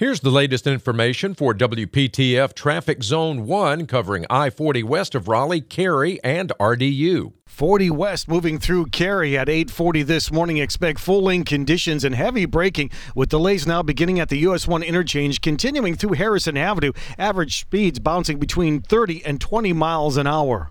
Here's the latest information for WPTF Traffic Zone 1 covering I 40 west of Raleigh, Cary, and RDU. 40 west moving through Cary at 840 this morning. Expect full lane conditions and heavy braking with delays now beginning at the US 1 interchange, continuing through Harrison Avenue. Average speeds bouncing between 30 and 20 miles an hour.